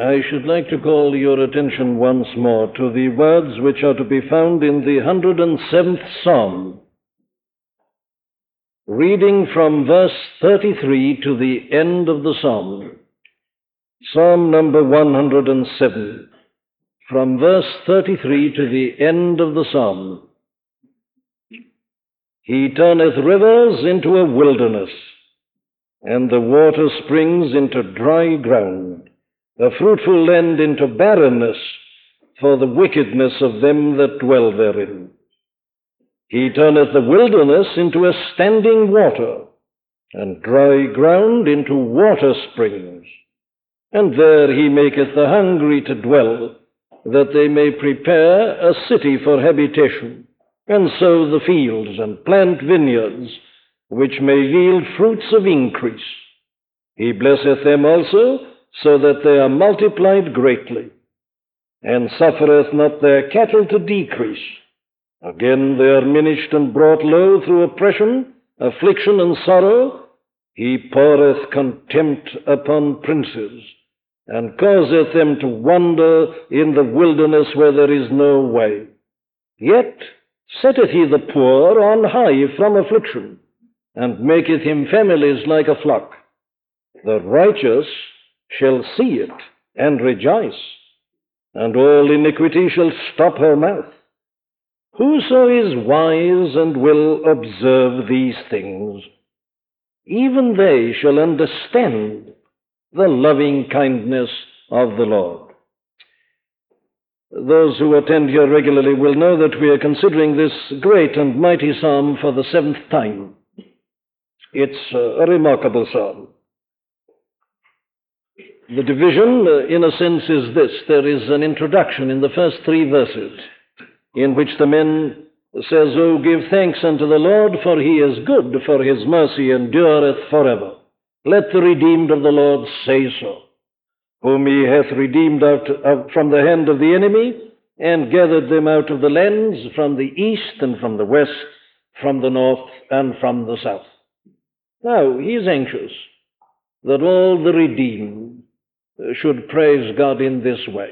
I should like to call your attention once more to the words which are to be found in the 107th Psalm. Reading from verse 33 to the end of the Psalm. Psalm number 107. From verse 33 to the end of the Psalm. He turneth rivers into a wilderness, and the water springs into dry ground, a fruitful land into barrenness for the wickedness of them that dwell therein. He turneth the wilderness into a standing water, and dry ground into water springs. And there he maketh the hungry to dwell, that they may prepare a city for habitation and sow the fields and plant vineyards, which may yield fruits of increase. He blesseth them also, so that they are multiplied greatly, and suffereth not their cattle to decrease. Again they are minished and brought low through oppression, affliction, and sorrow. He poureth contempt upon princes, and causeth them to wander in the wilderness where there is no way. Yet setteth he the poor on high from affliction, and maketh him families like a flock. The righteous shall see it and rejoice, and all iniquity shall stop her mouth. Whoso is wise and will observe these things, even they shall understand the loving kindness of the Lord. Those who attend here regularly will know that we are considering this great and mighty psalm for the seventh time. It's a remarkable psalm. The division, uh, in a sense, is this there is an introduction in the first three verses in which the men says, Oh, give thanks unto the Lord, for he is good, for his mercy endureth forever. Let the redeemed of the Lord say so whom he hath redeemed out of, from the hand of the enemy, and gathered them out of the lands from the east and from the west, from the north and from the south. Now, he is anxious that all the redeemed should praise God in this way.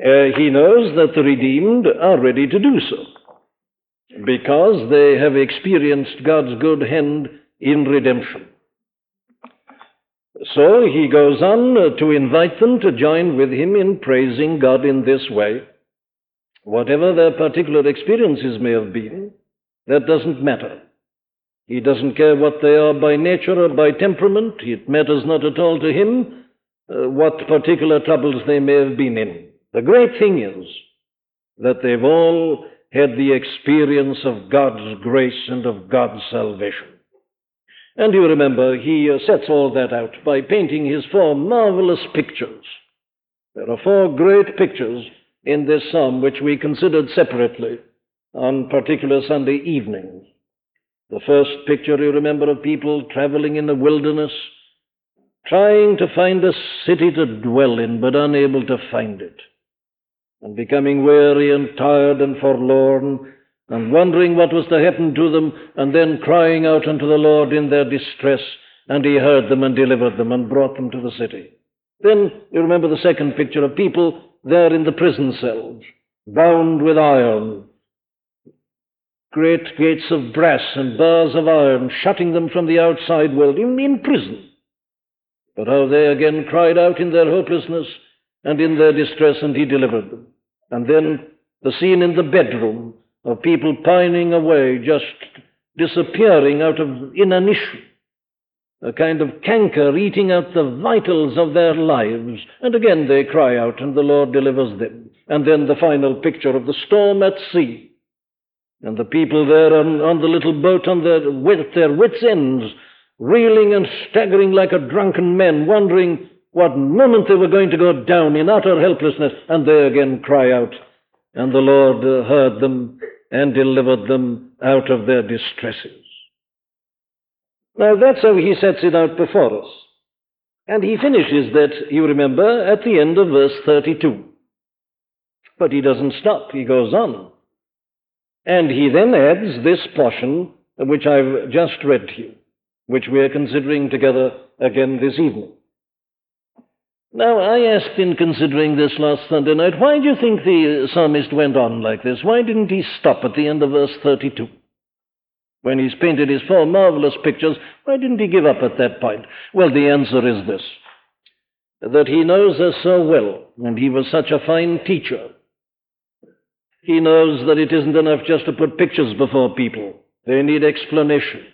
Uh, he knows that the redeemed are ready to do so because they have experienced God's good hand in redemption. So he goes on to invite them to join with him in praising God in this way. Whatever their particular experiences may have been, that doesn't matter. He doesn't care what they are by nature or by temperament. It matters not at all to him uh, what particular troubles they may have been in. The great thing is that they've all had the experience of God's grace and of God's salvation. And you remember, he uh, sets all that out by painting his four marvelous pictures. There are four great pictures in this psalm which we considered separately on particular Sunday evenings. The first picture, you remember, of people traveling in the wilderness, trying to find a city to dwell in, but unable to find it, and becoming weary and tired and forlorn, and wondering what was to happen to them, and then crying out unto the Lord in their distress, and he heard them and delivered them and brought them to the city. Then you remember the second picture of people there in the prison cells, bound with iron, great gates of brass and bars of iron, shutting them from the outside world, in, in prison. But how they again cried out in their hopelessness and in their distress, and he delivered them. And then the scene in the bedroom, of people pining away, just disappearing out of inanition, a kind of canker eating out the vitals of their lives. And again they cry out, and the Lord delivers them. And then the final picture of the storm at sea. And the people there on, on the little boat on their, with their wits' ends, reeling and staggering like a drunken man, wondering what moment they were going to go down in utter helplessness. And they again cry out, and the Lord heard them and delivered them out of their distresses. Now that's how he sets it out before us. And he finishes that, you remember, at the end of verse 32. But he doesn't stop, he goes on. And he then adds this portion which I've just read to you, which we are considering together again this evening. Now, I asked in considering this last Sunday night, why do you think the psalmist went on like this? Why didn't he stop at the end of verse 32? When he's painted his four marvelous pictures, why didn't he give up at that point? Well, the answer is this that he knows us so well, and he was such a fine teacher. He knows that it isn't enough just to put pictures before people, they need explanation.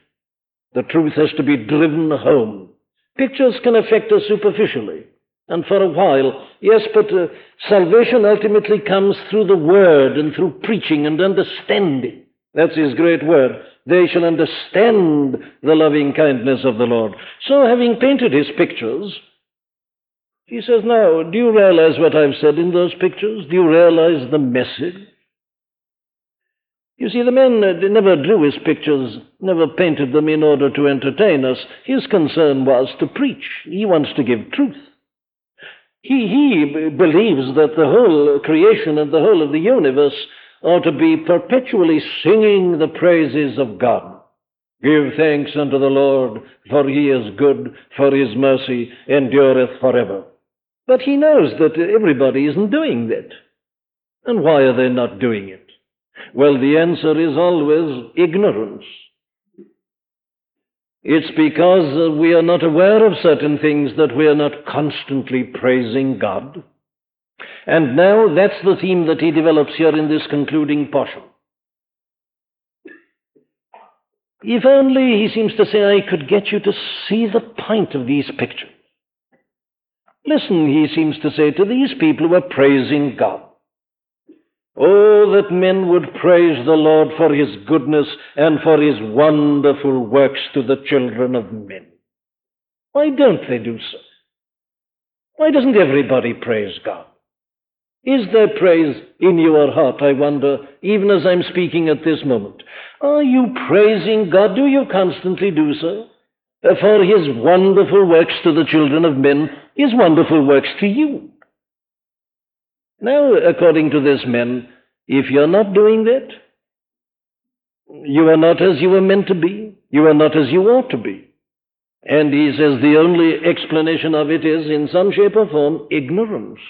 The truth has to be driven home. Pictures can affect us superficially, and for a while, yes, but uh, salvation ultimately comes through the Word and through preaching and understanding. That's His great word. They shall understand the loving kindness of the Lord. So, having painted His pictures, he says, Now, do you realize what I've said in those pictures? Do you realize the message? You see, the man uh, never drew his pictures, never painted them in order to entertain us. His concern was to preach. He wants to give truth. He, he believes that the whole creation and the whole of the universe ought to be perpetually singing the praises of God. Give thanks unto the Lord, for he is good, for his mercy endureth forever. But he knows that everybody isn't doing that. And why are they not doing it? Well, the answer is always ignorance. It's because uh, we are not aware of certain things that we are not constantly praising God. And now that's the theme that he develops here in this concluding portion. If only, he seems to say, I could get you to see the point of these pictures. Listen, he seems to say to these people who are praising God. Oh, that men would praise the Lord for his goodness and for his wonderful works to the children of men. Why don't they do so? Why doesn't everybody praise God? Is there praise in your heart, I wonder, even as I'm speaking at this moment? Are you praising God? Do you constantly do so? For his wonderful works to the children of men, his wonderful works to you. Now, according to this man, if you're not doing that, you are not as you were meant to be. You are not as you ought to be. And he says the only explanation of it is, in some shape or form, ignorance.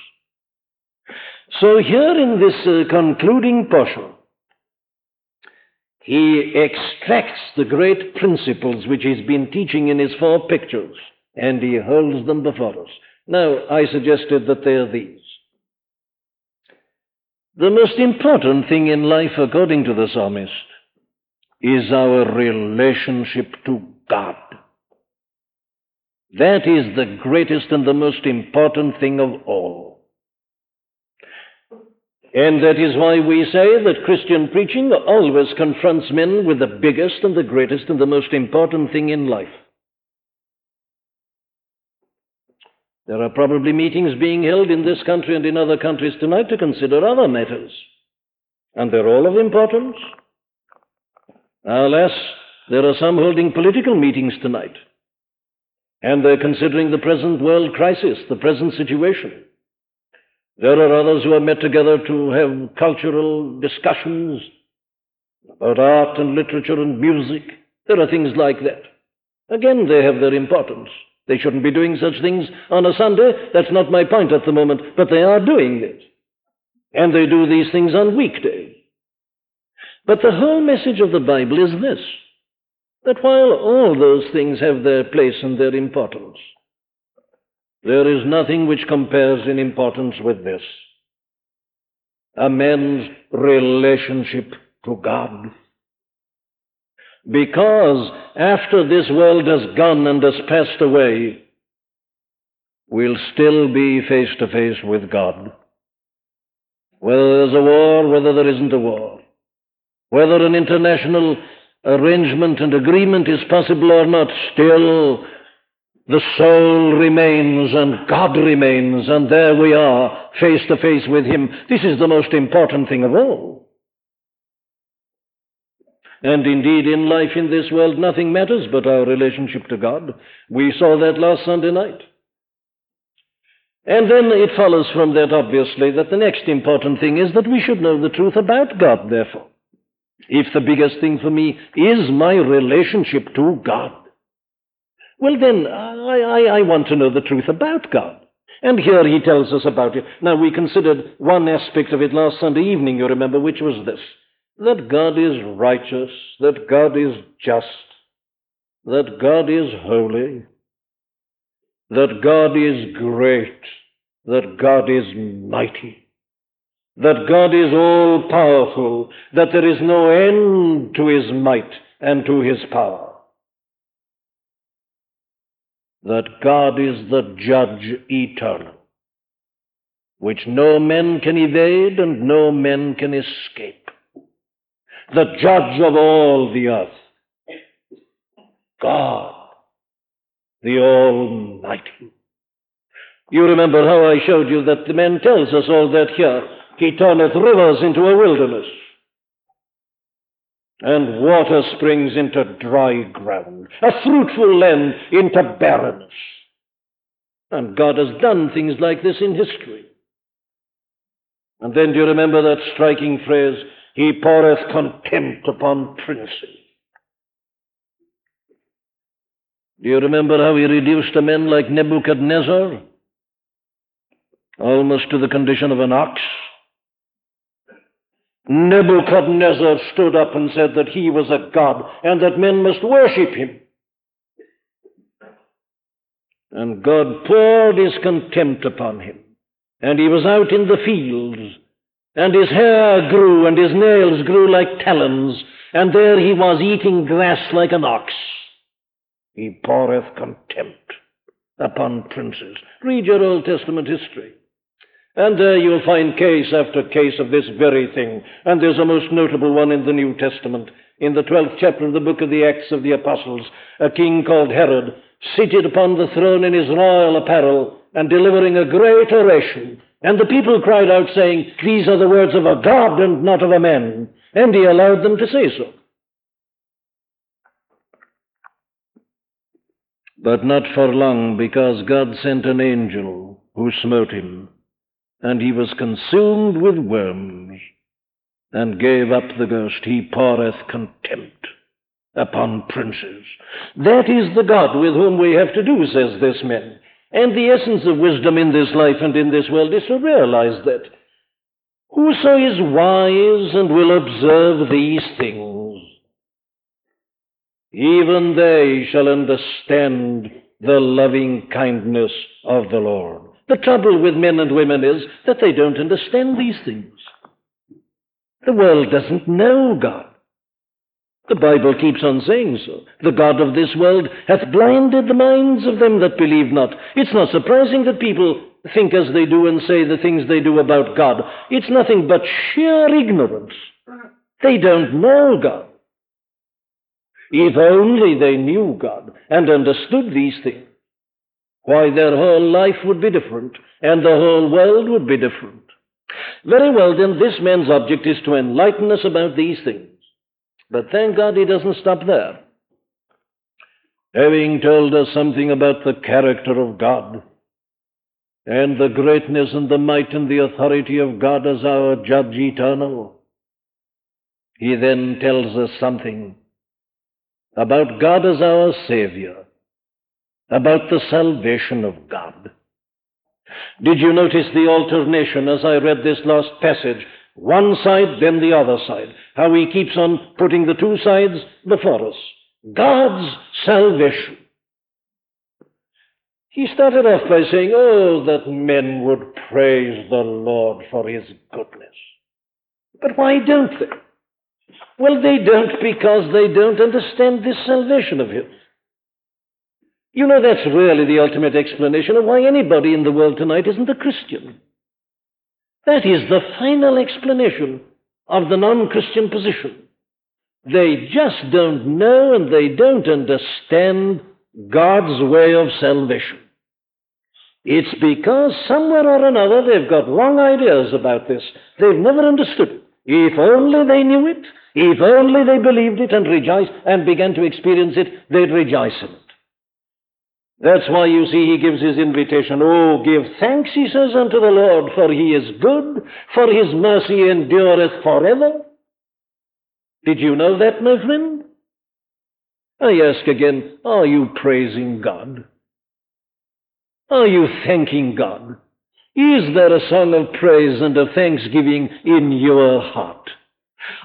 So, here in this uh, concluding portion, he extracts the great principles which he's been teaching in his four pictures and he holds them before us. Now, I suggested that they are these. The most important thing in life, according to the psalmist, is our relationship to God. That is the greatest and the most important thing of all. And that is why we say that Christian preaching always confronts men with the biggest and the greatest and the most important thing in life. There are probably meetings being held in this country and in other countries tonight to consider other matters. And they're all of importance. Alas, there are some holding political meetings tonight. And they're considering the present world crisis, the present situation. There are others who are met together to have cultural discussions about art and literature and music. There are things like that. Again, they have their importance. They shouldn't be doing such things on a Sunday. That's not my point at the moment, but they are doing it. And they do these things on weekdays. But the whole message of the Bible is this that while all those things have their place and their importance, there is nothing which compares in importance with this a man's relationship to God. Because after this world has gone and has passed away, we'll still be face to face with God. Whether there's a war, whether there isn't a war, whether an international arrangement and agreement is possible or not, still the soul remains and God remains, and there we are, face to face with Him. This is the most important thing of all. And indeed, in life in this world, nothing matters but our relationship to God. We saw that last Sunday night. And then it follows from that, obviously, that the next important thing is that we should know the truth about God, therefore. If the biggest thing for me is my relationship to God, well, then I, I, I want to know the truth about God. And here he tells us about it. Now, we considered one aspect of it last Sunday evening, you remember, which was this that God is righteous, that God is just, that God is holy, that God is great, that God is mighty, that God is all powerful, that there is no end to his might and to his power, that God is the judge eternal, which no men can evade and no men can escape the judge of all the earth. God, the Almighty. You remember how I showed you that the man tells us all that here. He turneth rivers into a wilderness, and water springs into dry ground, a fruitful land into barrenness. And God has done things like this in history. And then do you remember that striking phrase, he poureth contempt upon princes. Do you remember how he reduced a man like Nebuchadnezzar? Almost to the condition of an ox. Nebuchadnezzar stood up and said that he was a god and that men must worship him. And God poured his contempt upon him. And he was out in the fields and his hair grew, and his nails grew like talons, and there he was eating grass like an ox. He poureth contempt upon princes. Read your Old Testament history. And there you'll find case after case of this very thing. And there's a most notable one in the New Testament. In the 12th chapter of the book of the Acts of the Apostles, a king called Herod, seated upon the throne in his royal apparel, and delivering a great oration, and the people cried out, saying, These are the words of a God and not of a man. And he allowed them to say so. But not for long, because God sent an angel who smote him, and he was consumed with worms, and gave up the ghost. He poureth contempt upon princes. That is the God with whom we have to do, says this man. And the essence of wisdom in this life and in this world is to realize that whoso is wise and will observe these things, even they shall understand the loving kindness of the Lord. The trouble with men and women is that they don't understand these things. The world doesn't know God. The Bible keeps on saying so. The God of this world hath blinded the minds of them that believe not. It's not surprising that people think as they do and say the things they do about God. It's nothing but sheer ignorance. They don't know God. If only they knew God and understood these things, why, their whole life would be different and the whole world would be different. Very well, then, this man's object is to enlighten us about these things. But thank God he doesn't stop there. Having told us something about the character of God and the greatness and the might and the authority of God as our judge eternal, he then tells us something about God as our Savior, about the salvation of God. Did you notice the alternation as I read this last passage one side, then the other side. How he keeps on putting the two sides before us. God's salvation. He started off by saying, Oh, that men would praise the Lord for his goodness. But why don't they? Well, they don't because they don't understand this salvation of his. You know, that's really the ultimate explanation of why anybody in the world tonight isn't a Christian. That is the final explanation of the non Christian position. They just don't know and they don't understand God's way of salvation. It's because somewhere or another they've got wrong ideas about this. They've never understood it. If only they knew it, if only they believed it and rejoiced and began to experience it, they'd rejoice in it. That's why you see he gives his invitation. Oh, give thanks, he says, unto the Lord, for he is good, for his mercy endureth forever. Did you know that, my friend? I ask again, are you praising God? Are you thanking God? Is there a song of praise and of thanksgiving in your heart?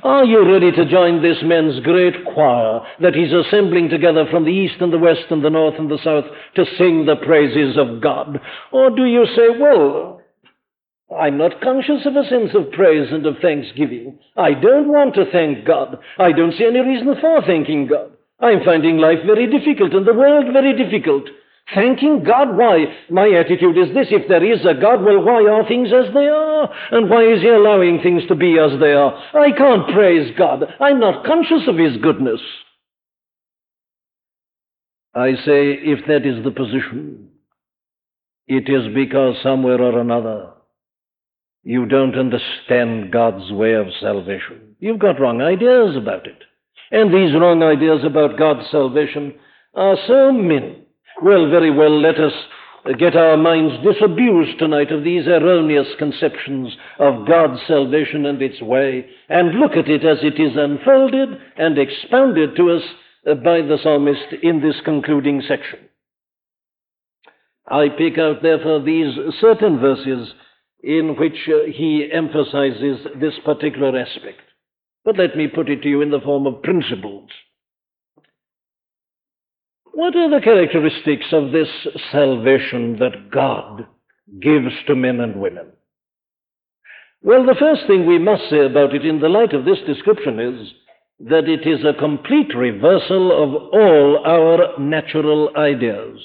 Are you ready to join this man's great choir that he's assembling together from the east and the west and the north and the south to sing the praises of God? Or do you say, well, I'm not conscious of a sense of praise and of thanksgiving. I don't want to thank God. I don't see any reason for thanking God. I'm finding life very difficult and the world very difficult. Thanking God, why? My attitude is this if there is a God, well, why are things as they are? And why is He allowing things to be as they are? I can't praise God. I'm not conscious of His goodness. I say, if that is the position, it is because somewhere or another you don't understand God's way of salvation. You've got wrong ideas about it. And these wrong ideas about God's salvation are so many. Well, very well, let us get our minds disabused tonight of these erroneous conceptions of God's salvation and its way, and look at it as it is unfolded and expounded to us by the psalmist in this concluding section. I pick out, therefore, these certain verses in which uh, he emphasizes this particular aspect. But let me put it to you in the form of principles. What are the characteristics of this salvation that God gives to men and women? Well, the first thing we must say about it in the light of this description is that it is a complete reversal of all our natural ideas.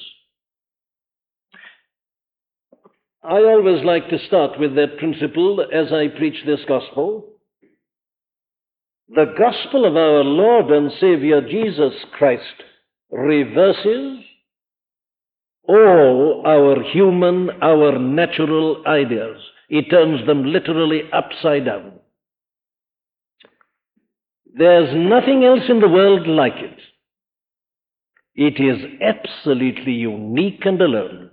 I always like to start with that principle as I preach this gospel. The gospel of our Lord and Savior Jesus Christ reverses all our human, our natural ideas. He turns them literally upside down. There's nothing else in the world like it. It is absolutely unique and alone.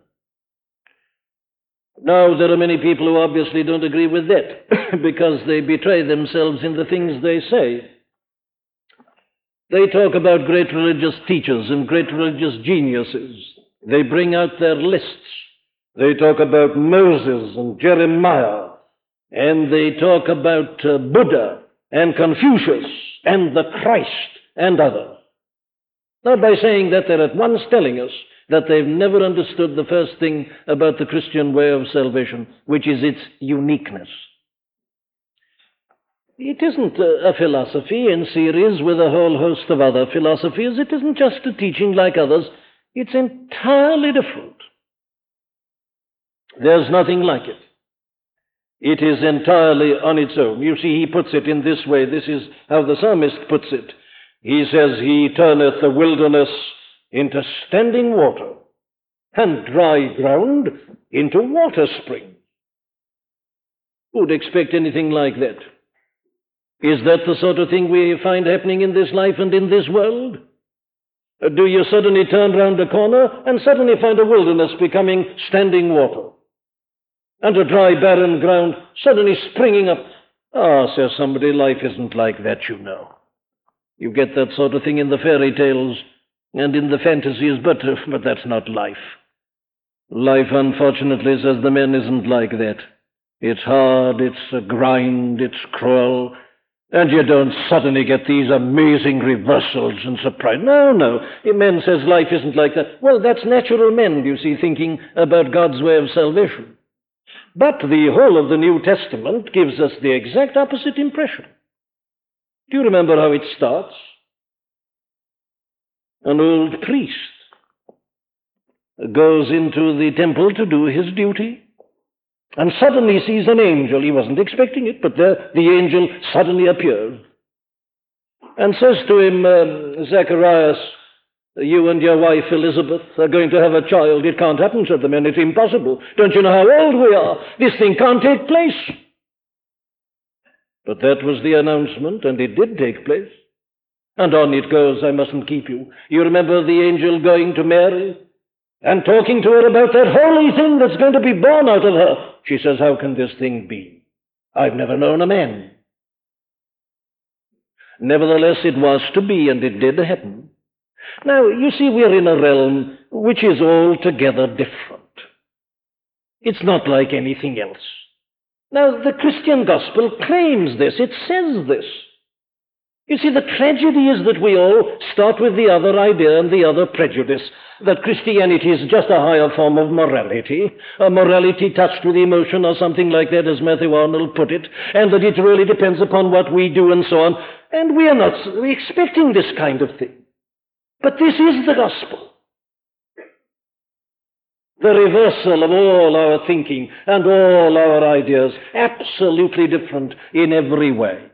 Now, there are many people who obviously don't agree with that because they betray themselves in the things they say. They talk about great religious teachers and great religious geniuses. They bring out their lists. They talk about Moses and Jeremiah, and they talk about uh, Buddha and Confucius and the Christ and others. Now, by saying that, they're at once telling us that they've never understood the first thing about the Christian way of salvation, which is its uniqueness. It isn't a, philosophy in series with a whole host of other philosophies. It isn't just a teaching like others. It's entirely different. There's nothing like it. It is entirely on its own. You see, he puts it in this way. This is how the psalmist puts it. He says, He turneth the wilderness into standing water, and dry ground into water springs. Who'd expect anything like that? Is that the sort of thing we find happening in this life and in this world? Do you suddenly turn round a corner and suddenly find a wilderness becoming standing water? And a dry, barren ground suddenly springing up? Ah, says somebody, life isn't like that, you know. You get that sort of thing in the fairy tales and in the fantasies, but, uh, but that's not life. Life, unfortunately, says the man, isn't like that. It's hard, it's a grind, it's cruel, and you don't suddenly get these amazing reversals and surprise. No, no. A man says life isn't like that. Well, that's natural men, you see, thinking about God's way of salvation. But the whole of the New Testament gives us the exact opposite impression. Do you remember how it starts? An old priest goes into the temple to do his duty and suddenly sees an angel. He wasn't expecting it, but the, the angel suddenly appears and says to him, uh, Zacharias, you and your wife Elizabeth are going to have a child. It can't happen, said the man. It's impossible. Don't you know how old we are? This thing can't take place. But that was the announcement, and it did take place. And on it goes, I mustn't keep you. You remember the angel going to Mary and talking to her about that holy thing that's going to be born out of her. She says, How can this thing be? I've never known a man. Nevertheless, it was to be, and it did happen. Now, you see, we're in a realm which is altogether different. It's not like anything else. Now, the Christian gospel claims this, it says this. You see, the tragedy is that we all start with the other idea and the other prejudice that Christianity is just a higher form of morality, a morality touched with emotion or something like that, as Matthew Arnold put it, and that it really depends upon what we do and so on. And we are not expecting this kind of thing. But this is the gospel. The reversal of all our thinking and all our ideas, absolutely different in every way.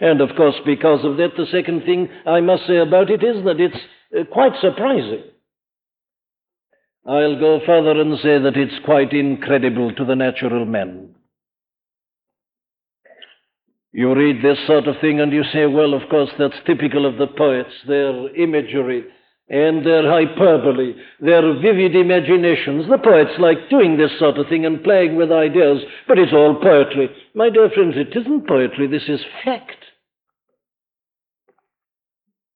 And of course, because of that, the second thing I must say about it is that it's uh, quite surprising. I'll go further and say that it's quite incredible to the natural man. You read this sort of thing and you say, well, of course, that's typical of the poets, their imagery and their hyperbole, their vivid imaginations. The poets like doing this sort of thing and playing with ideas, but it's all poetry. My dear friends, it isn't poetry, this is fact.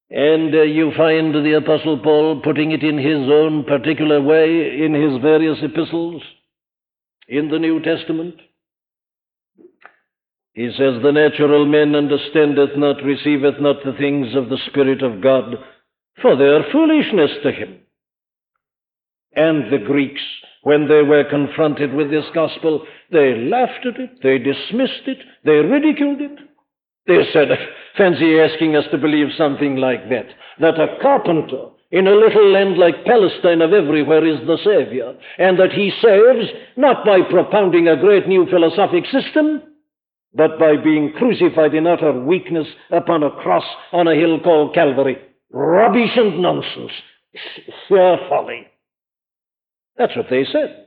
And uh, you find the Apostle Paul putting it in his own particular way in his various epistles in the New Testament. He says, The natural man understandeth not, receiveth not the things of the Spirit of God, for their foolishness to him. And the Greeks, when they were confronted with this gospel, they laughed at it, they dismissed it, they ridiculed it. They said, fancy asking us to believe something like that, that a carpenter in a little land like Palestine of everywhere is the Savior, and that he saves not by propounding a great new philosophic system, but by being crucified in utter weakness upon a cross on a hill called Calvary. Rubbish and nonsense. Sheer folly. That's what they said.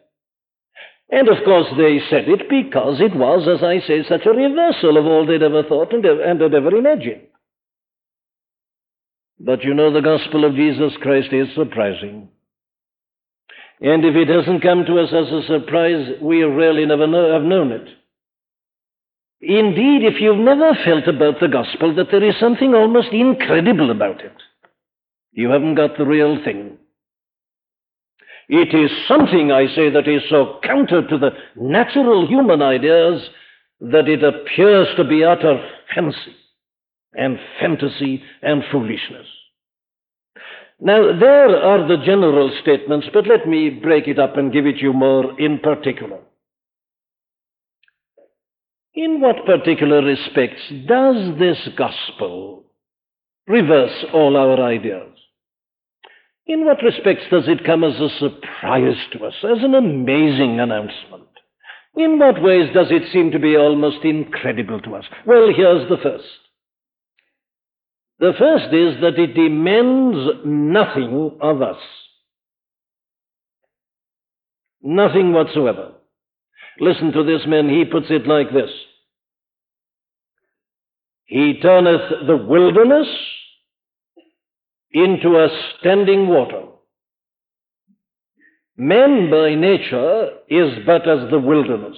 And of course they said it because it was, as I say, such a reversal of all they'd ever thought and, and had ever imagined. But you know, the gospel of Jesus Christ is surprising. And if it hasn't come to us as a surprise, we really never know, have known it. Indeed, if you've never felt about the gospel that there is something almost incredible about it, you haven't got the real thing. It is something, I say, that is so counter to the natural human ideas that it appears to be utter fancy and fantasy and foolishness. Now, there are the general statements, but let me break it up and give it you more in particular. In what particular respects does this gospel reverse all our ideas? In what respects does it come as a surprise to us, as an amazing announcement? In what ways does it seem to be almost incredible to us? Well, here's the first. The first is that it demands nothing of us. Nothing whatsoever. Listen to this man, he puts it like this He turneth the wilderness into a standing water. Man by nature is but as the wilderness.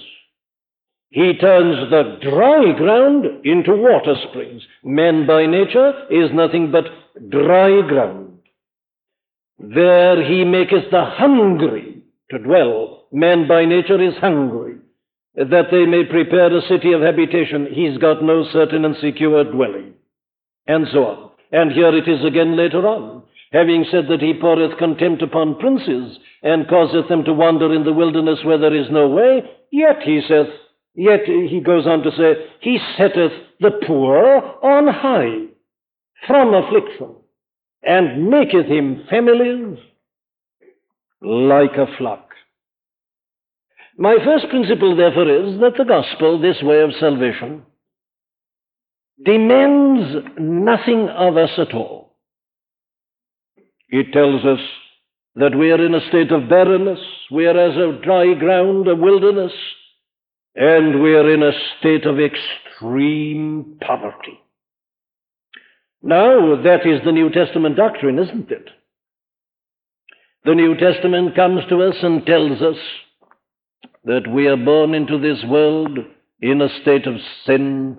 He turns the dry ground into water springs. Man by nature is nothing but dry ground. There he maketh the hungry to dwell. Man by nature is hungry. That they may prepare a city of habitation, he's got no certain and secure dwelling. And so on. And here it is again later on, having said that he poureth contempt upon princes, and causeth them to wander in the wilderness where there is no way, yet he saith, yet he goes on to say, he setteth the poor on high from affliction, and maketh him families like a flock. My first principle, therefore, is that the gospel, this way of salvation, demands nothing of us at all. It tells us that we are in a state of barrenness, we are as a dry ground, a wilderness, and we are in a state of extreme poverty. Now, that is the New Testament doctrine, isn't it? The New Testament comes to us and tells us that we are born into this world in a state of sin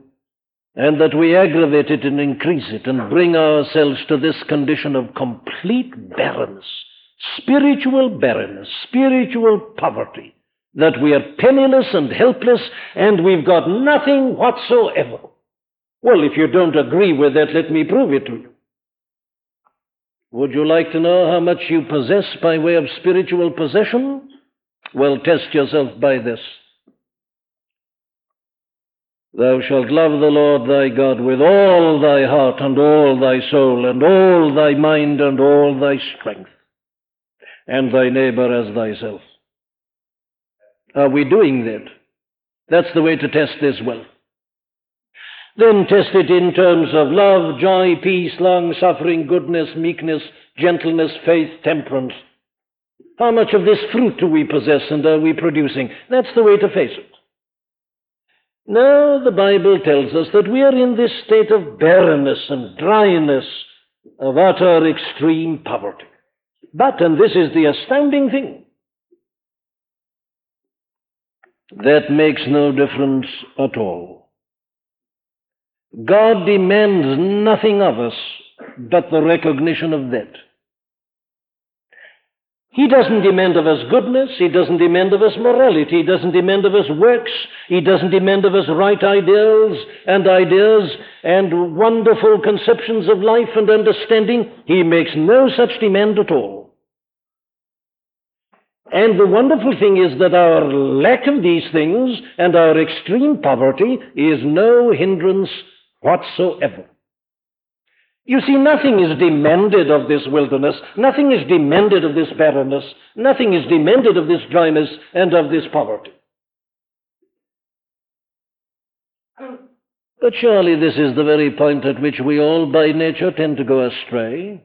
and that we aggravate it and increase it and bring ourselves to this condition of complete barrenness, spiritual barrenness, spiritual poverty, that we are penniless and helpless and we've got nothing whatsoever. Well, if you don't agree with that, let me prove it to you. Would you like to know how much you possess by way of spiritual possession? Well, test yourself by this. Thou shalt love the Lord thy God with all thy heart and all thy soul and all thy mind and all thy strength, and thy neighbor as thyself. Are we doing that? That's the way to test this well. Then test it in terms of love, joy, peace, long suffering, goodness, meekness, gentleness, faith, temperance. How much of this fruit do we possess and are we producing? That's the way to face it. Now, the Bible tells us that we are in this state of barrenness and dryness, of utter extreme poverty. But, and this is the astounding thing, that makes no difference at all. God demands nothing of us but the recognition of that. He doesn't demand of us goodness. He doesn't demand of us morality. He doesn't demand of us works. He doesn't demand of us right ideals and ideas and wonderful conceptions of life and understanding. He makes no such demand at all. And the wonderful thing is that our lack of these things and our extreme poverty is no hindrance whatsoever. You see, nothing is demanded of this wilderness, nothing is demanded of this barrenness, nothing is demanded of this dryness and of this poverty. But surely this is the very point at which we all by nature tend to go astray.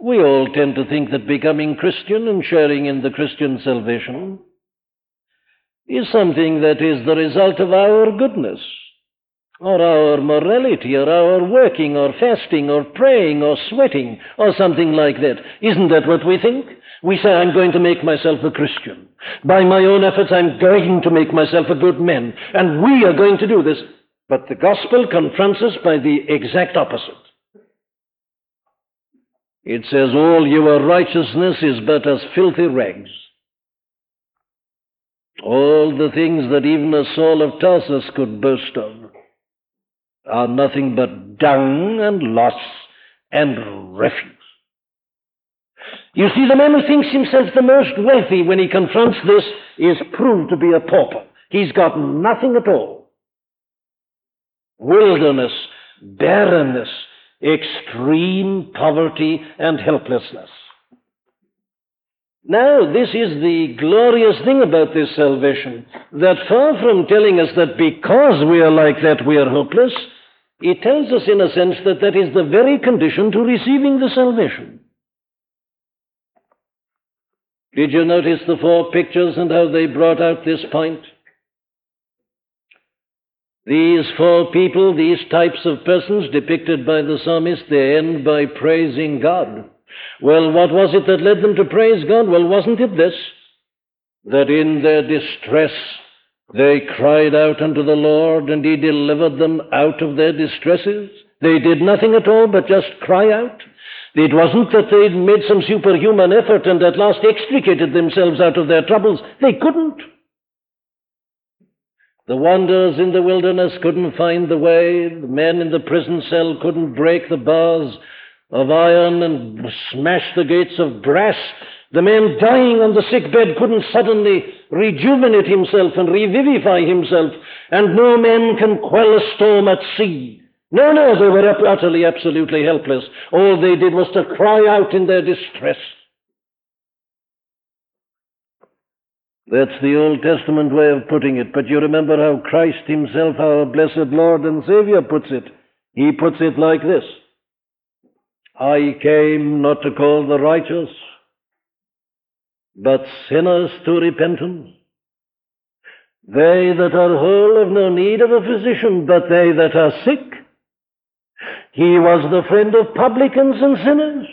We all tend to think that becoming Christian and sharing in the Christian salvation is something that is the result of our goodness or our morality, or our working, or fasting, or praying, or sweating, or something like that. Isn't that what we think? We say, I'm going to make myself a Christian. By my own efforts, I'm going to make myself a good man. And we are going to do this. But the gospel confronts us by the exact opposite. It says, All your righteousness is but as filthy rags. All the things that even a Saul of Tarsus could boast of are nothing but dung and loss and refuse. You see, the man who thinks himself the most wealthy when he confronts this is proved to be a pauper. He's got nothing at all. Wilderness, barrenness, extreme poverty, and helplessness. Now, this is the glorious thing about this salvation, that far from telling us that because we are like that we are hopeless, it tells us, in a sense, that that is the very condition to receiving the salvation. Did you notice the four pictures and how they brought out this point? These four people, these types of persons depicted by the psalmist, they end by praising God. Well, what was it that led them to praise God? Well, wasn't it this? That in their distress, they cried out unto the Lord, and He delivered them out of their distresses. They did nothing at all but just cry out. It wasn't that they'd made some superhuman effort and at last extricated themselves out of their troubles. They couldn't. The wanderers in the wilderness couldn't find the way. The men in the prison cell couldn't break the bars of iron and smash the gates of brass. The man dying on the sick bed couldn't suddenly rejuvenate himself and revivify himself, and no man can quell a storm at sea. No, no, they were utterly, absolutely helpless. All they did was to cry out in their distress. That's the Old Testament way of putting it, but you remember how Christ Himself, our blessed Lord and Savior, puts it. He puts it like this I came not to call the righteous, but sinners to repentance. They that are whole have no need of a physician, but they that are sick. He was the friend of publicans and sinners.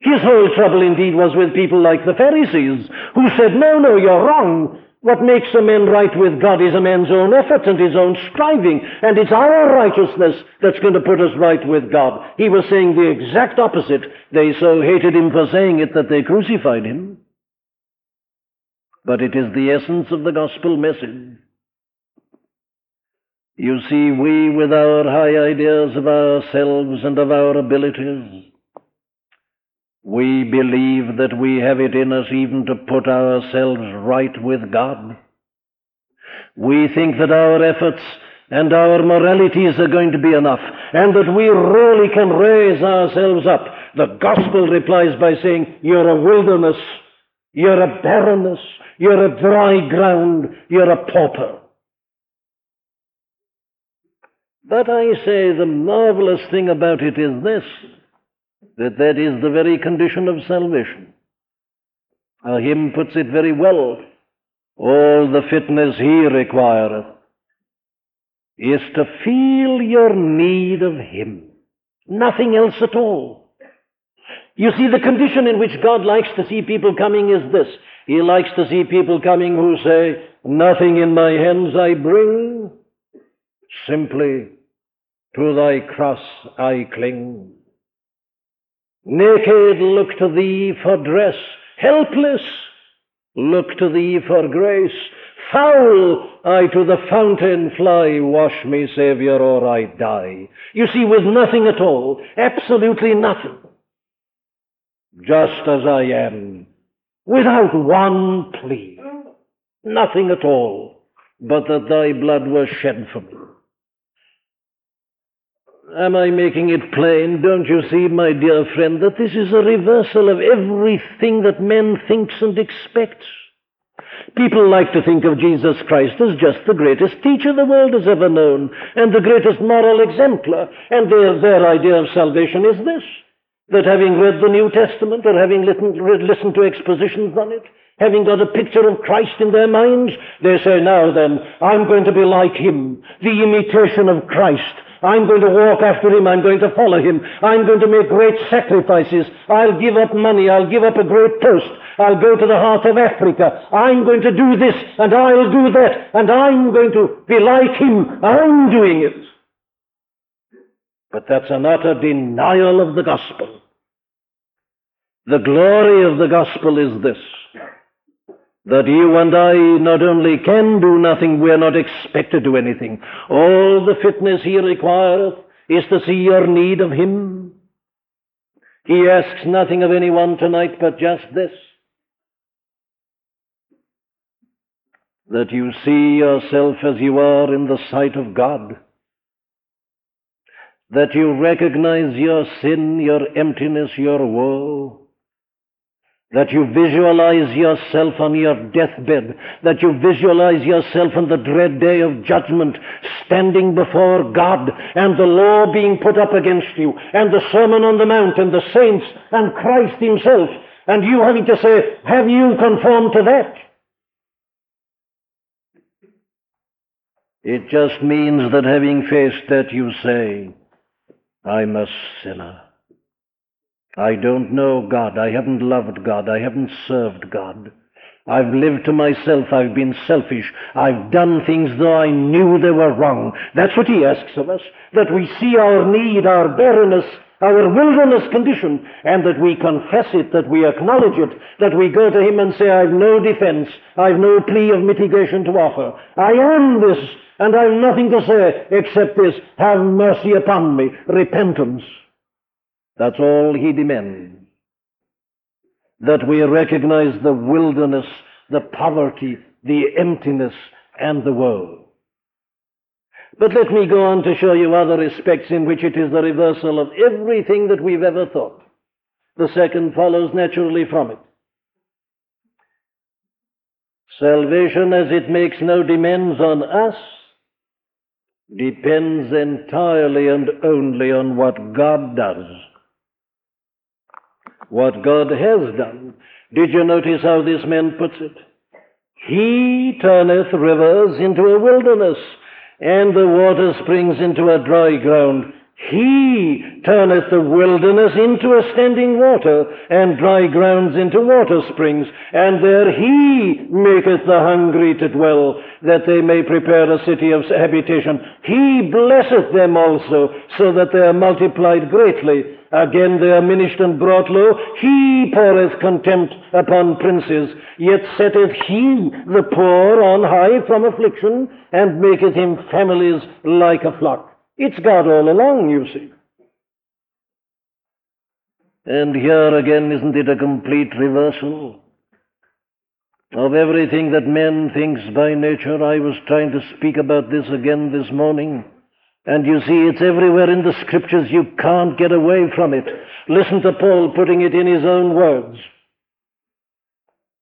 His whole trouble indeed was with people like the Pharisees, who said, No, no, you're wrong. What makes a man right with God is a man's own effort and his own striving, and it's our righteousness that's going to put us right with God. He was saying the exact opposite. They so hated him for saying it that they crucified him. but it is the essence of the gospel message. You see, we, with our high ideas of ourselves and of our abilities, we believe that we have it in us even to put ourselves right with God. We think that our efforts and our moralities are going to be enough, and that we really can raise ourselves up. The gospel replies by saying, You're a wilderness, you're a barrenness, you're a dry ground, you're a pauper. But I say the marvelous thing about it is this that that is the very condition of salvation. Our hymn puts it very well. All the fitness he requireth is to feel your need of him. Nothing else at all. You see, the condition in which God likes to see people coming is this. He likes to see people coming who say, Nothing in my hands I bring, simply to thy cross I cling. Naked look to thee for dress, helpless look to thee for grace. Foul I to the fountain fly, wash me, Saviour, or I die. You see, with nothing at all, absolutely nothing, just as I am, without one plea, nothing at all, but that thy blood was shed for me. Am I making it plain? Don't you see, my dear friend, that this is a reversal of everything that man thinks and expects? People like to think of Jesus Christ as just the greatest teacher the world has ever known and the greatest moral exemplar. And their, their idea of salvation is this that having read the New Testament or having listened, listened to expositions on it, having got a picture of Christ in their minds, they say, Now then, I'm going to be like him, the imitation of Christ. I'm going to walk after him. I'm going to follow him. I'm going to make great sacrifices. I'll give up money. I'll give up a great post. I'll go to the heart of Africa. I'm going to do this and I'll do that and I'm going to be like him. I'm doing it. But that's an utter denial of the gospel. The glory of the gospel is this that you and I not only can do nothing, we are not expected to do anything. All the fitness he requireth is to see your need of him. He asks nothing of anyone tonight but just this that you see yourself as you are in the sight of God, that you recognize your sin, your emptiness, your woe that you visualize yourself on your deathbed, that you visualize yourself on the dread day of judgment, standing before God, and the law being put up against you, and the Sermon on the Mount, and the saints, and Christ Himself, and you having to say, Have you conformed to that? It just means that having faced that, you say, I'm a sinner. I don't know God. I haven't loved God. I haven't served God. I've lived to myself. I've been selfish. I've done things though I knew they were wrong. That's what he asks of us. That we see our need, our barrenness, our wilderness condition, and that we confess it, that we acknowledge it, that we go to him and say, I've no defense. I've no plea of mitigation to offer. I am this, and I've nothing to say except this. Have mercy upon me. Repentance. That's all he demands. That we recognize the wilderness, the poverty, the emptiness, and the woe. But let me go on to show you other respects in which it is the reversal of everything that we've ever thought. The second follows naturally from it. Salvation, as it makes no demands on us, depends entirely and only on what God does what God has done. Did you notice how this man puts it? He turneth rivers into a wilderness, and the water springs into a dry ground. He turneth the wilderness into a standing water, and dry grounds into water springs, and there he maketh the hungry to dwell, that they may prepare a city of habitation. He blesseth them also, so that they are multiplied greatly. Again they are minished and brought low. He poureth contempt upon princes, yet setteth he the poor on high from affliction, and maketh him families like a flock. It's God all along, you see. And here again, isn't it a complete reversal? Of everything that man thinks by nature, I was trying to speak about this again this morning. And you see, it's everywhere in the scriptures. You can't get away from it. Listen to Paul putting it in his own words.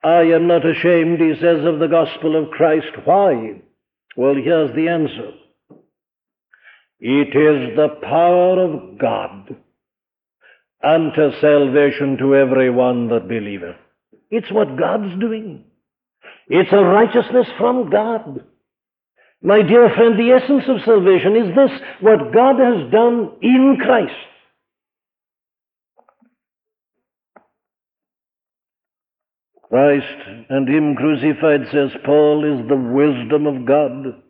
I am not ashamed, he says, of the gospel of Christ. Why? Well, here's the answer. It is the power of God unto salvation to every one that believeth. It's what God's doing. It's a righteousness from God. My dear friend, the essence of salvation is this what God has done in Christ. Christ and Him crucified, says Paul, is the wisdom of God,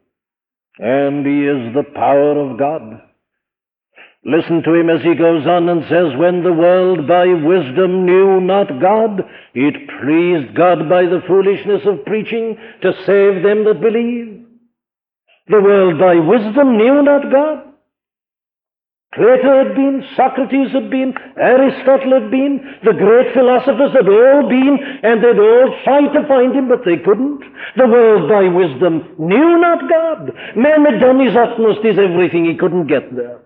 and He is the power of God. Listen to him as he goes on and says, When the world by wisdom knew not God, it pleased God by the foolishness of preaching to save them that believe. The world by wisdom knew not God. Plato had been, Socrates had been, Aristotle had been, the great philosophers had all been, and they'd all tried to find him, but they couldn't. The world by wisdom knew not God. Man had done his utmost, his everything, he couldn't get there.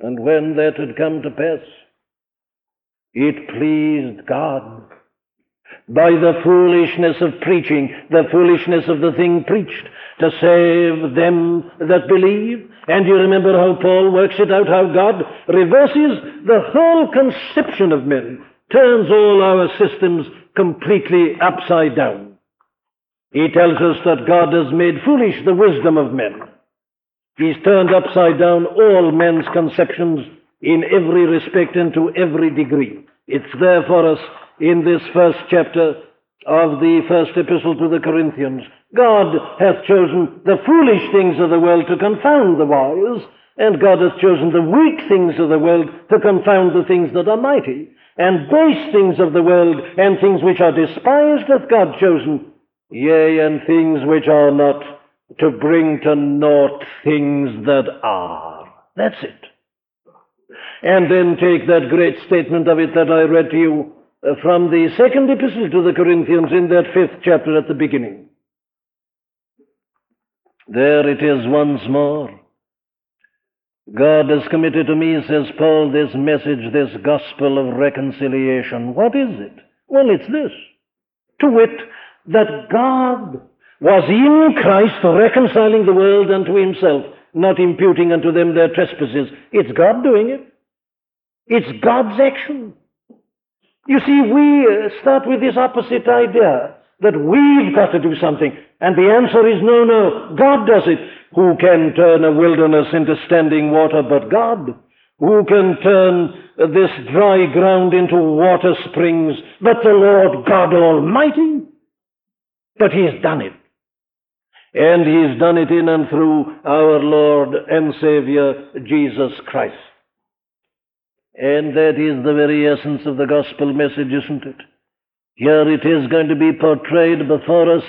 And when that had come to pass, it pleased God by the foolishness of preaching, the foolishness of the thing preached, to save them that believe. And you remember how Paul works it out, how God reverses the whole conception of men, turns all our systems completely upside down. He tells us that God has made foolish the wisdom of men. He's turned upside down all men's conceptions in every respect and to every degree. It's there for us in this first chapter of the first epistle to the Corinthians. God hath chosen the foolish things of the world to confound the wise, and God hath chosen the weak things of the world to confound the things that are mighty. And base things of the world and things which are despised hath God chosen, yea, and things which are not to bring to naught things that are. That's it. And then take that great statement of it that I read to you Uh, from the second epistle to the Corinthians in that fifth chapter at the beginning. There it is once more. God has committed to me, says Paul, this message, this gospel of reconciliation. What is it? Well, it's this. To wit, that God was in Christ reconciling the world unto himself, not imputing unto them their trespasses. It's God doing it. It's God's action. You see, we uh, start with this opposite idea that we've got to do something. And the answer is no, no, God does it. Who can turn a wilderness into standing water but God? Who can turn this dry ground into water springs but the Lord God Almighty? But He's done it. And He's done it in and through our Lord and Savior, Jesus Christ. And that is the very essence of the gospel message, isn't it? Here it is going to be portrayed before us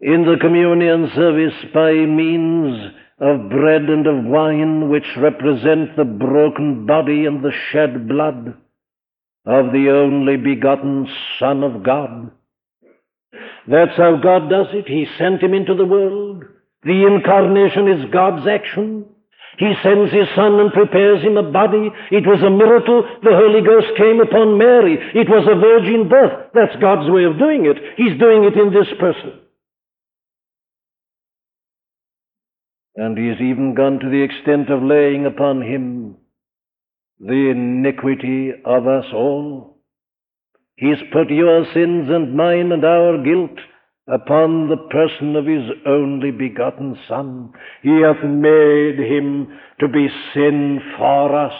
in the communion service by means of bread and of wine, which represent the broken body and the shed blood of the only begotten Son of God. That's how God does it. He sent him into the world. The incarnation is God's action. He sends his son and prepares him a body. It was a miracle. The Holy Ghost came upon Mary. It was a virgin birth. That's God's way of doing it. He's doing it in this person. And he has even gone to the extent of laying upon him the iniquity of us all. He's put your sins and mine and our guilt upon the person of his only begotten Son. He hath made him to be sin for us,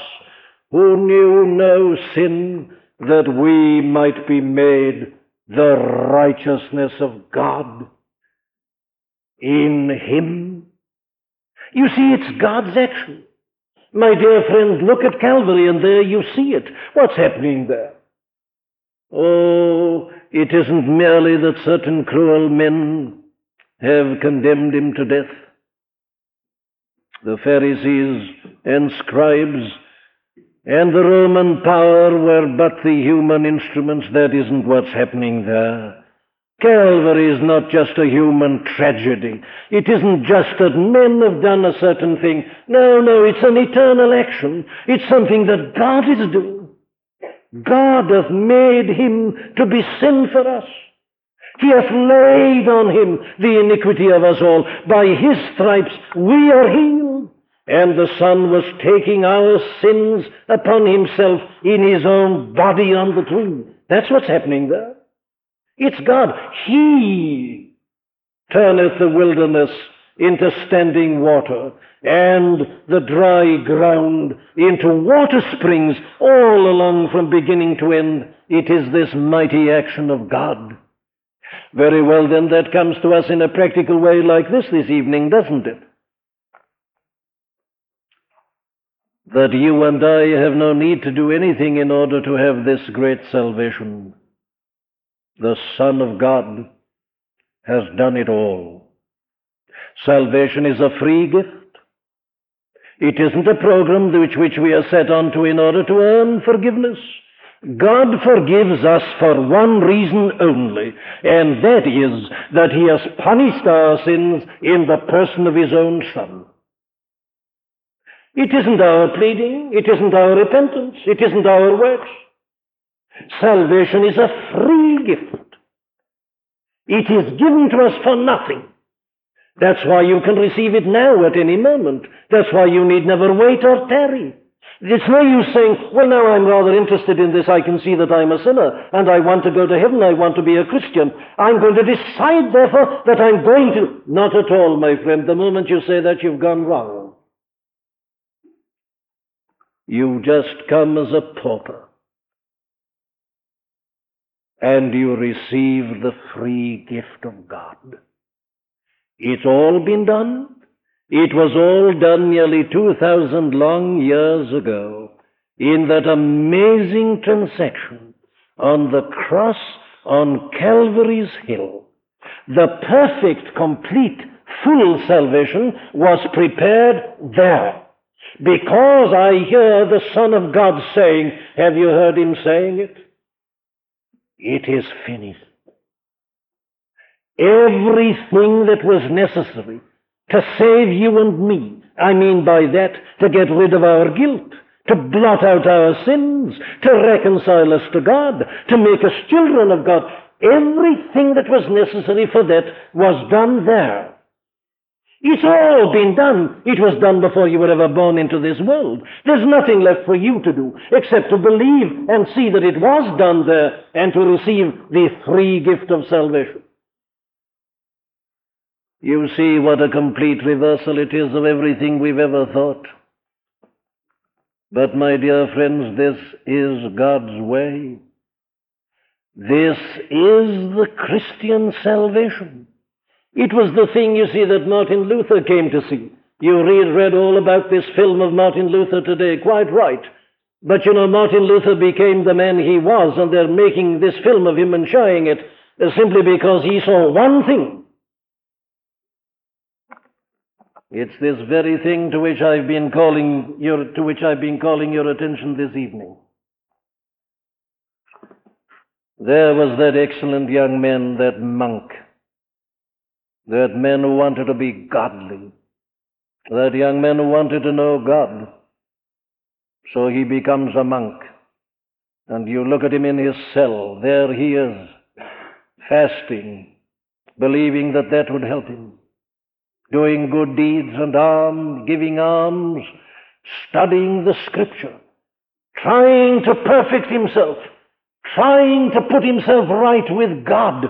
who knew no sin, that we might be made the righteousness of God in him. You see, it's God's action. My dear friends, look at Calvary and there you see it. What's happening there? Oh, it isn't merely that certain cruel men have condemned him to death. The Pharisees and scribes and the Roman power were but the human instruments. That isn't what's happening there. Calvary is not just a human tragedy. It isn't just that men have done a certain thing. No, no, it's an eternal action. It's something that God is doing. God hath made him to be sin for us. He hath laid on him the iniquity of us all. By his stripes we are healed. And the Son was taking our sins upon himself in his own body on the tree. That's what's happening there. It's God. He turneth the wilderness into standing water and the dry ground into water springs all along from beginning to end. It is this mighty action of God. Very well, then, that comes to us in a practical way like this this evening, doesn't it? That you and I have no need to do anything in order to have this great salvation the Son of God, has done it all. Salvation is a free gift. It isn't a program which, which we are set on to in order to earn forgiveness. God forgives us for one reason only, and that is that He has punished our sins in the person of His own Son. It isn't our pleading, it isn't our repentance, it isn't our works. Salvation is a free gift. It is given to us for nothing. That's why you can receive it now at any moment. That's why you need never wait or tarry. It's no use saying, well, now I'm rather interested in this. I can see that I'm a sinner and I want to go to heaven. I want to be a Christian. I'm going to decide, therefore, that I'm going to. Not at all, my friend. The moment you say that, you've gone wrong. You just come as a pauper and you receive the free gift of God. It's all been done. It was all done nearly 2,000 long years ago in that amazing transaction on the cross on Calvary's Hill. The perfect, complete, full salvation was prepared there. Because I hear the Son of God saying, have you heard him saying it? It is finished. Everything that was necessary to save you and me, I mean by that to get rid of our guilt, to blot out our sins, to reconcile us to God, to make us children of God, everything that was necessary for that was done there. It's all been done. It was done before you were ever born into this world. There's nothing left for you to do except to believe and see that it was done there and to receive the free gift of salvation. You see what a complete reversal it is of everything we've ever thought. But, my dear friends, this is God's way. This is the Christian salvation. It was the thing, you see, that Martin Luther came to see. You read, read all about this film of Martin Luther today, quite right. But you know, Martin Luther became the man he was, and they're making this film of him and showing it uh, simply because he saw one thing. It's this very thing to which I've been calling your, to which I've been calling your attention this evening. There was that excellent young man, that monk, that man who wanted to be godly, that young man who wanted to know God. So he becomes a monk. And you look at him in his cell, there he is, fasting, believing that that would help him, doing good deeds and alms, giving alms, studying the scripture, trying to perfect himself, trying to put himself right with God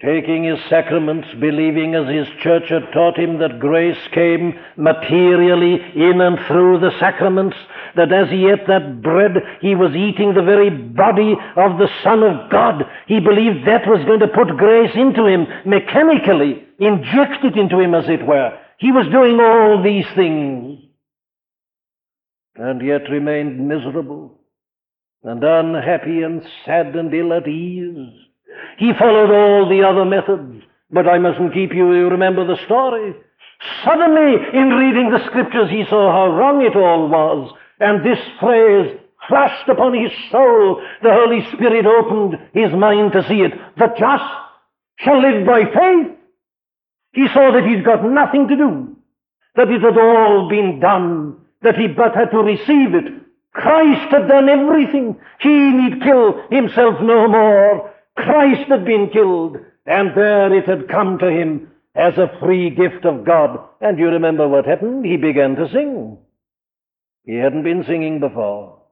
taking his sacraments, believing as his church had taught him that grace came materially in and through the sacraments, that as he ate that bread, he was eating the very body of the Son of God. He believed that was going to put grace into him mechanically, inject it into him, as it were. He was doing all these things. and yet remained miserable and unhappy and sad and ill at ease. He followed all the other methods, but I mustn't keep you, you remember the story. Suddenly, in reading the scriptures, he saw how wrong it all was, and this phrase flashed upon his soul. The Holy Spirit opened his mind to see it. The just shall live by faith. He saw that he'd got nothing to do, that it had all been done, that he but had to receive it. Christ had done everything. He need kill himself no more. Christ had been killed, and there it had come to him as a free gift of God. And you remember what happened? He began to sing. He hadn't been singing before.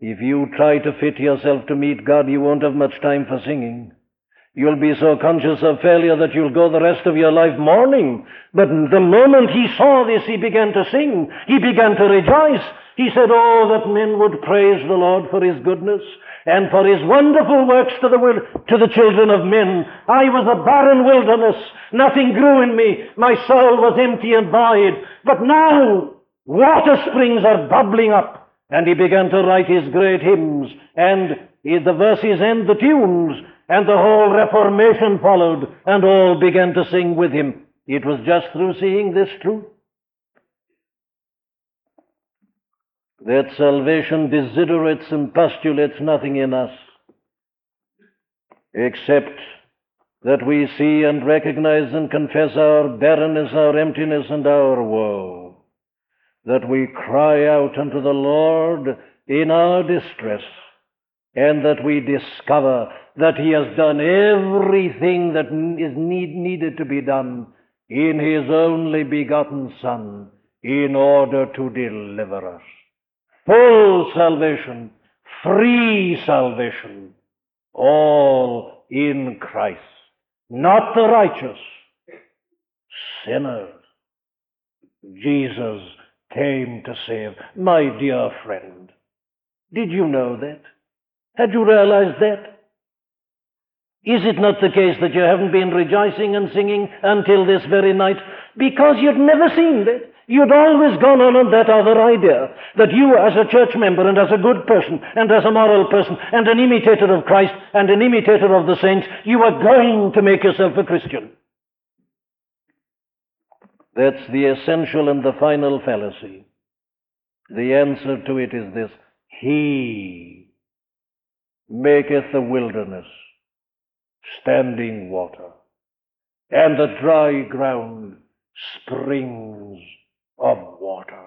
If you try to fit yourself to meet God, you won't have much time for singing. You'll be so conscious of failure that you'll go the rest of your life mourning. But the moment he saw this, he began to sing. He began to rejoice. He said, Oh, that men would praise the Lord for his goodness and for his wonderful works to the, to the children of men. I was a barren wilderness. Nothing grew in me. My soul was empty and void. But now, water springs are bubbling up. And he began to write his great hymns, and the verses and the tunes, and the whole Reformation followed, and all began to sing with him. It was just through seeing this truth that salvation desiderates and postulates nothing in us except that we see and recognize and confess our barrenness, our emptiness, and our woe. That we cry out unto the Lord in our distress, and that we discover that He has done everything that is need, needed to be done in His only begotten Son in order to deliver us full salvation, free salvation, all in Christ. Not the righteous, sinners. Jesus came to save. My dear friend, did you know that? Had you realized that? Is it not the case that you haven't been rejoicing and singing until this very night because you'd never seen that? You'd always gone on on that other idea that you, as a church member and as a good person and as a moral person and an imitator of Christ and an imitator of the saints, you were going to make yourself a Christian. That's the essential and the final fallacy. The answer to it is this He maketh the wilderness standing water, and the dry ground springs of water.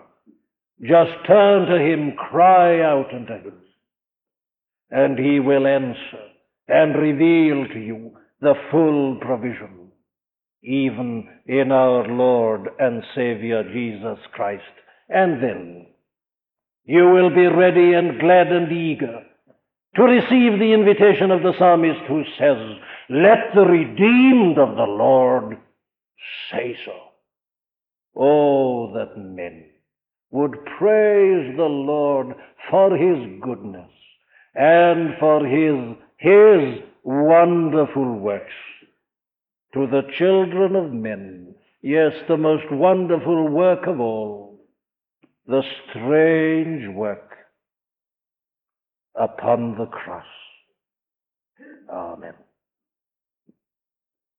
Just turn to him, cry out unto him, and he will answer and reveal to you the full provision, even in our Lord and Savior Jesus Christ. And then you will be ready and glad and eager to receive the invitation of the psalmist who says, Let the redeemed of the Lord say so. Oh, that men would praise the Lord for his goodness and for his, his wonderful works to the children of men. Yes, the most wonderful work of all, the strange work upon the cross. Amen.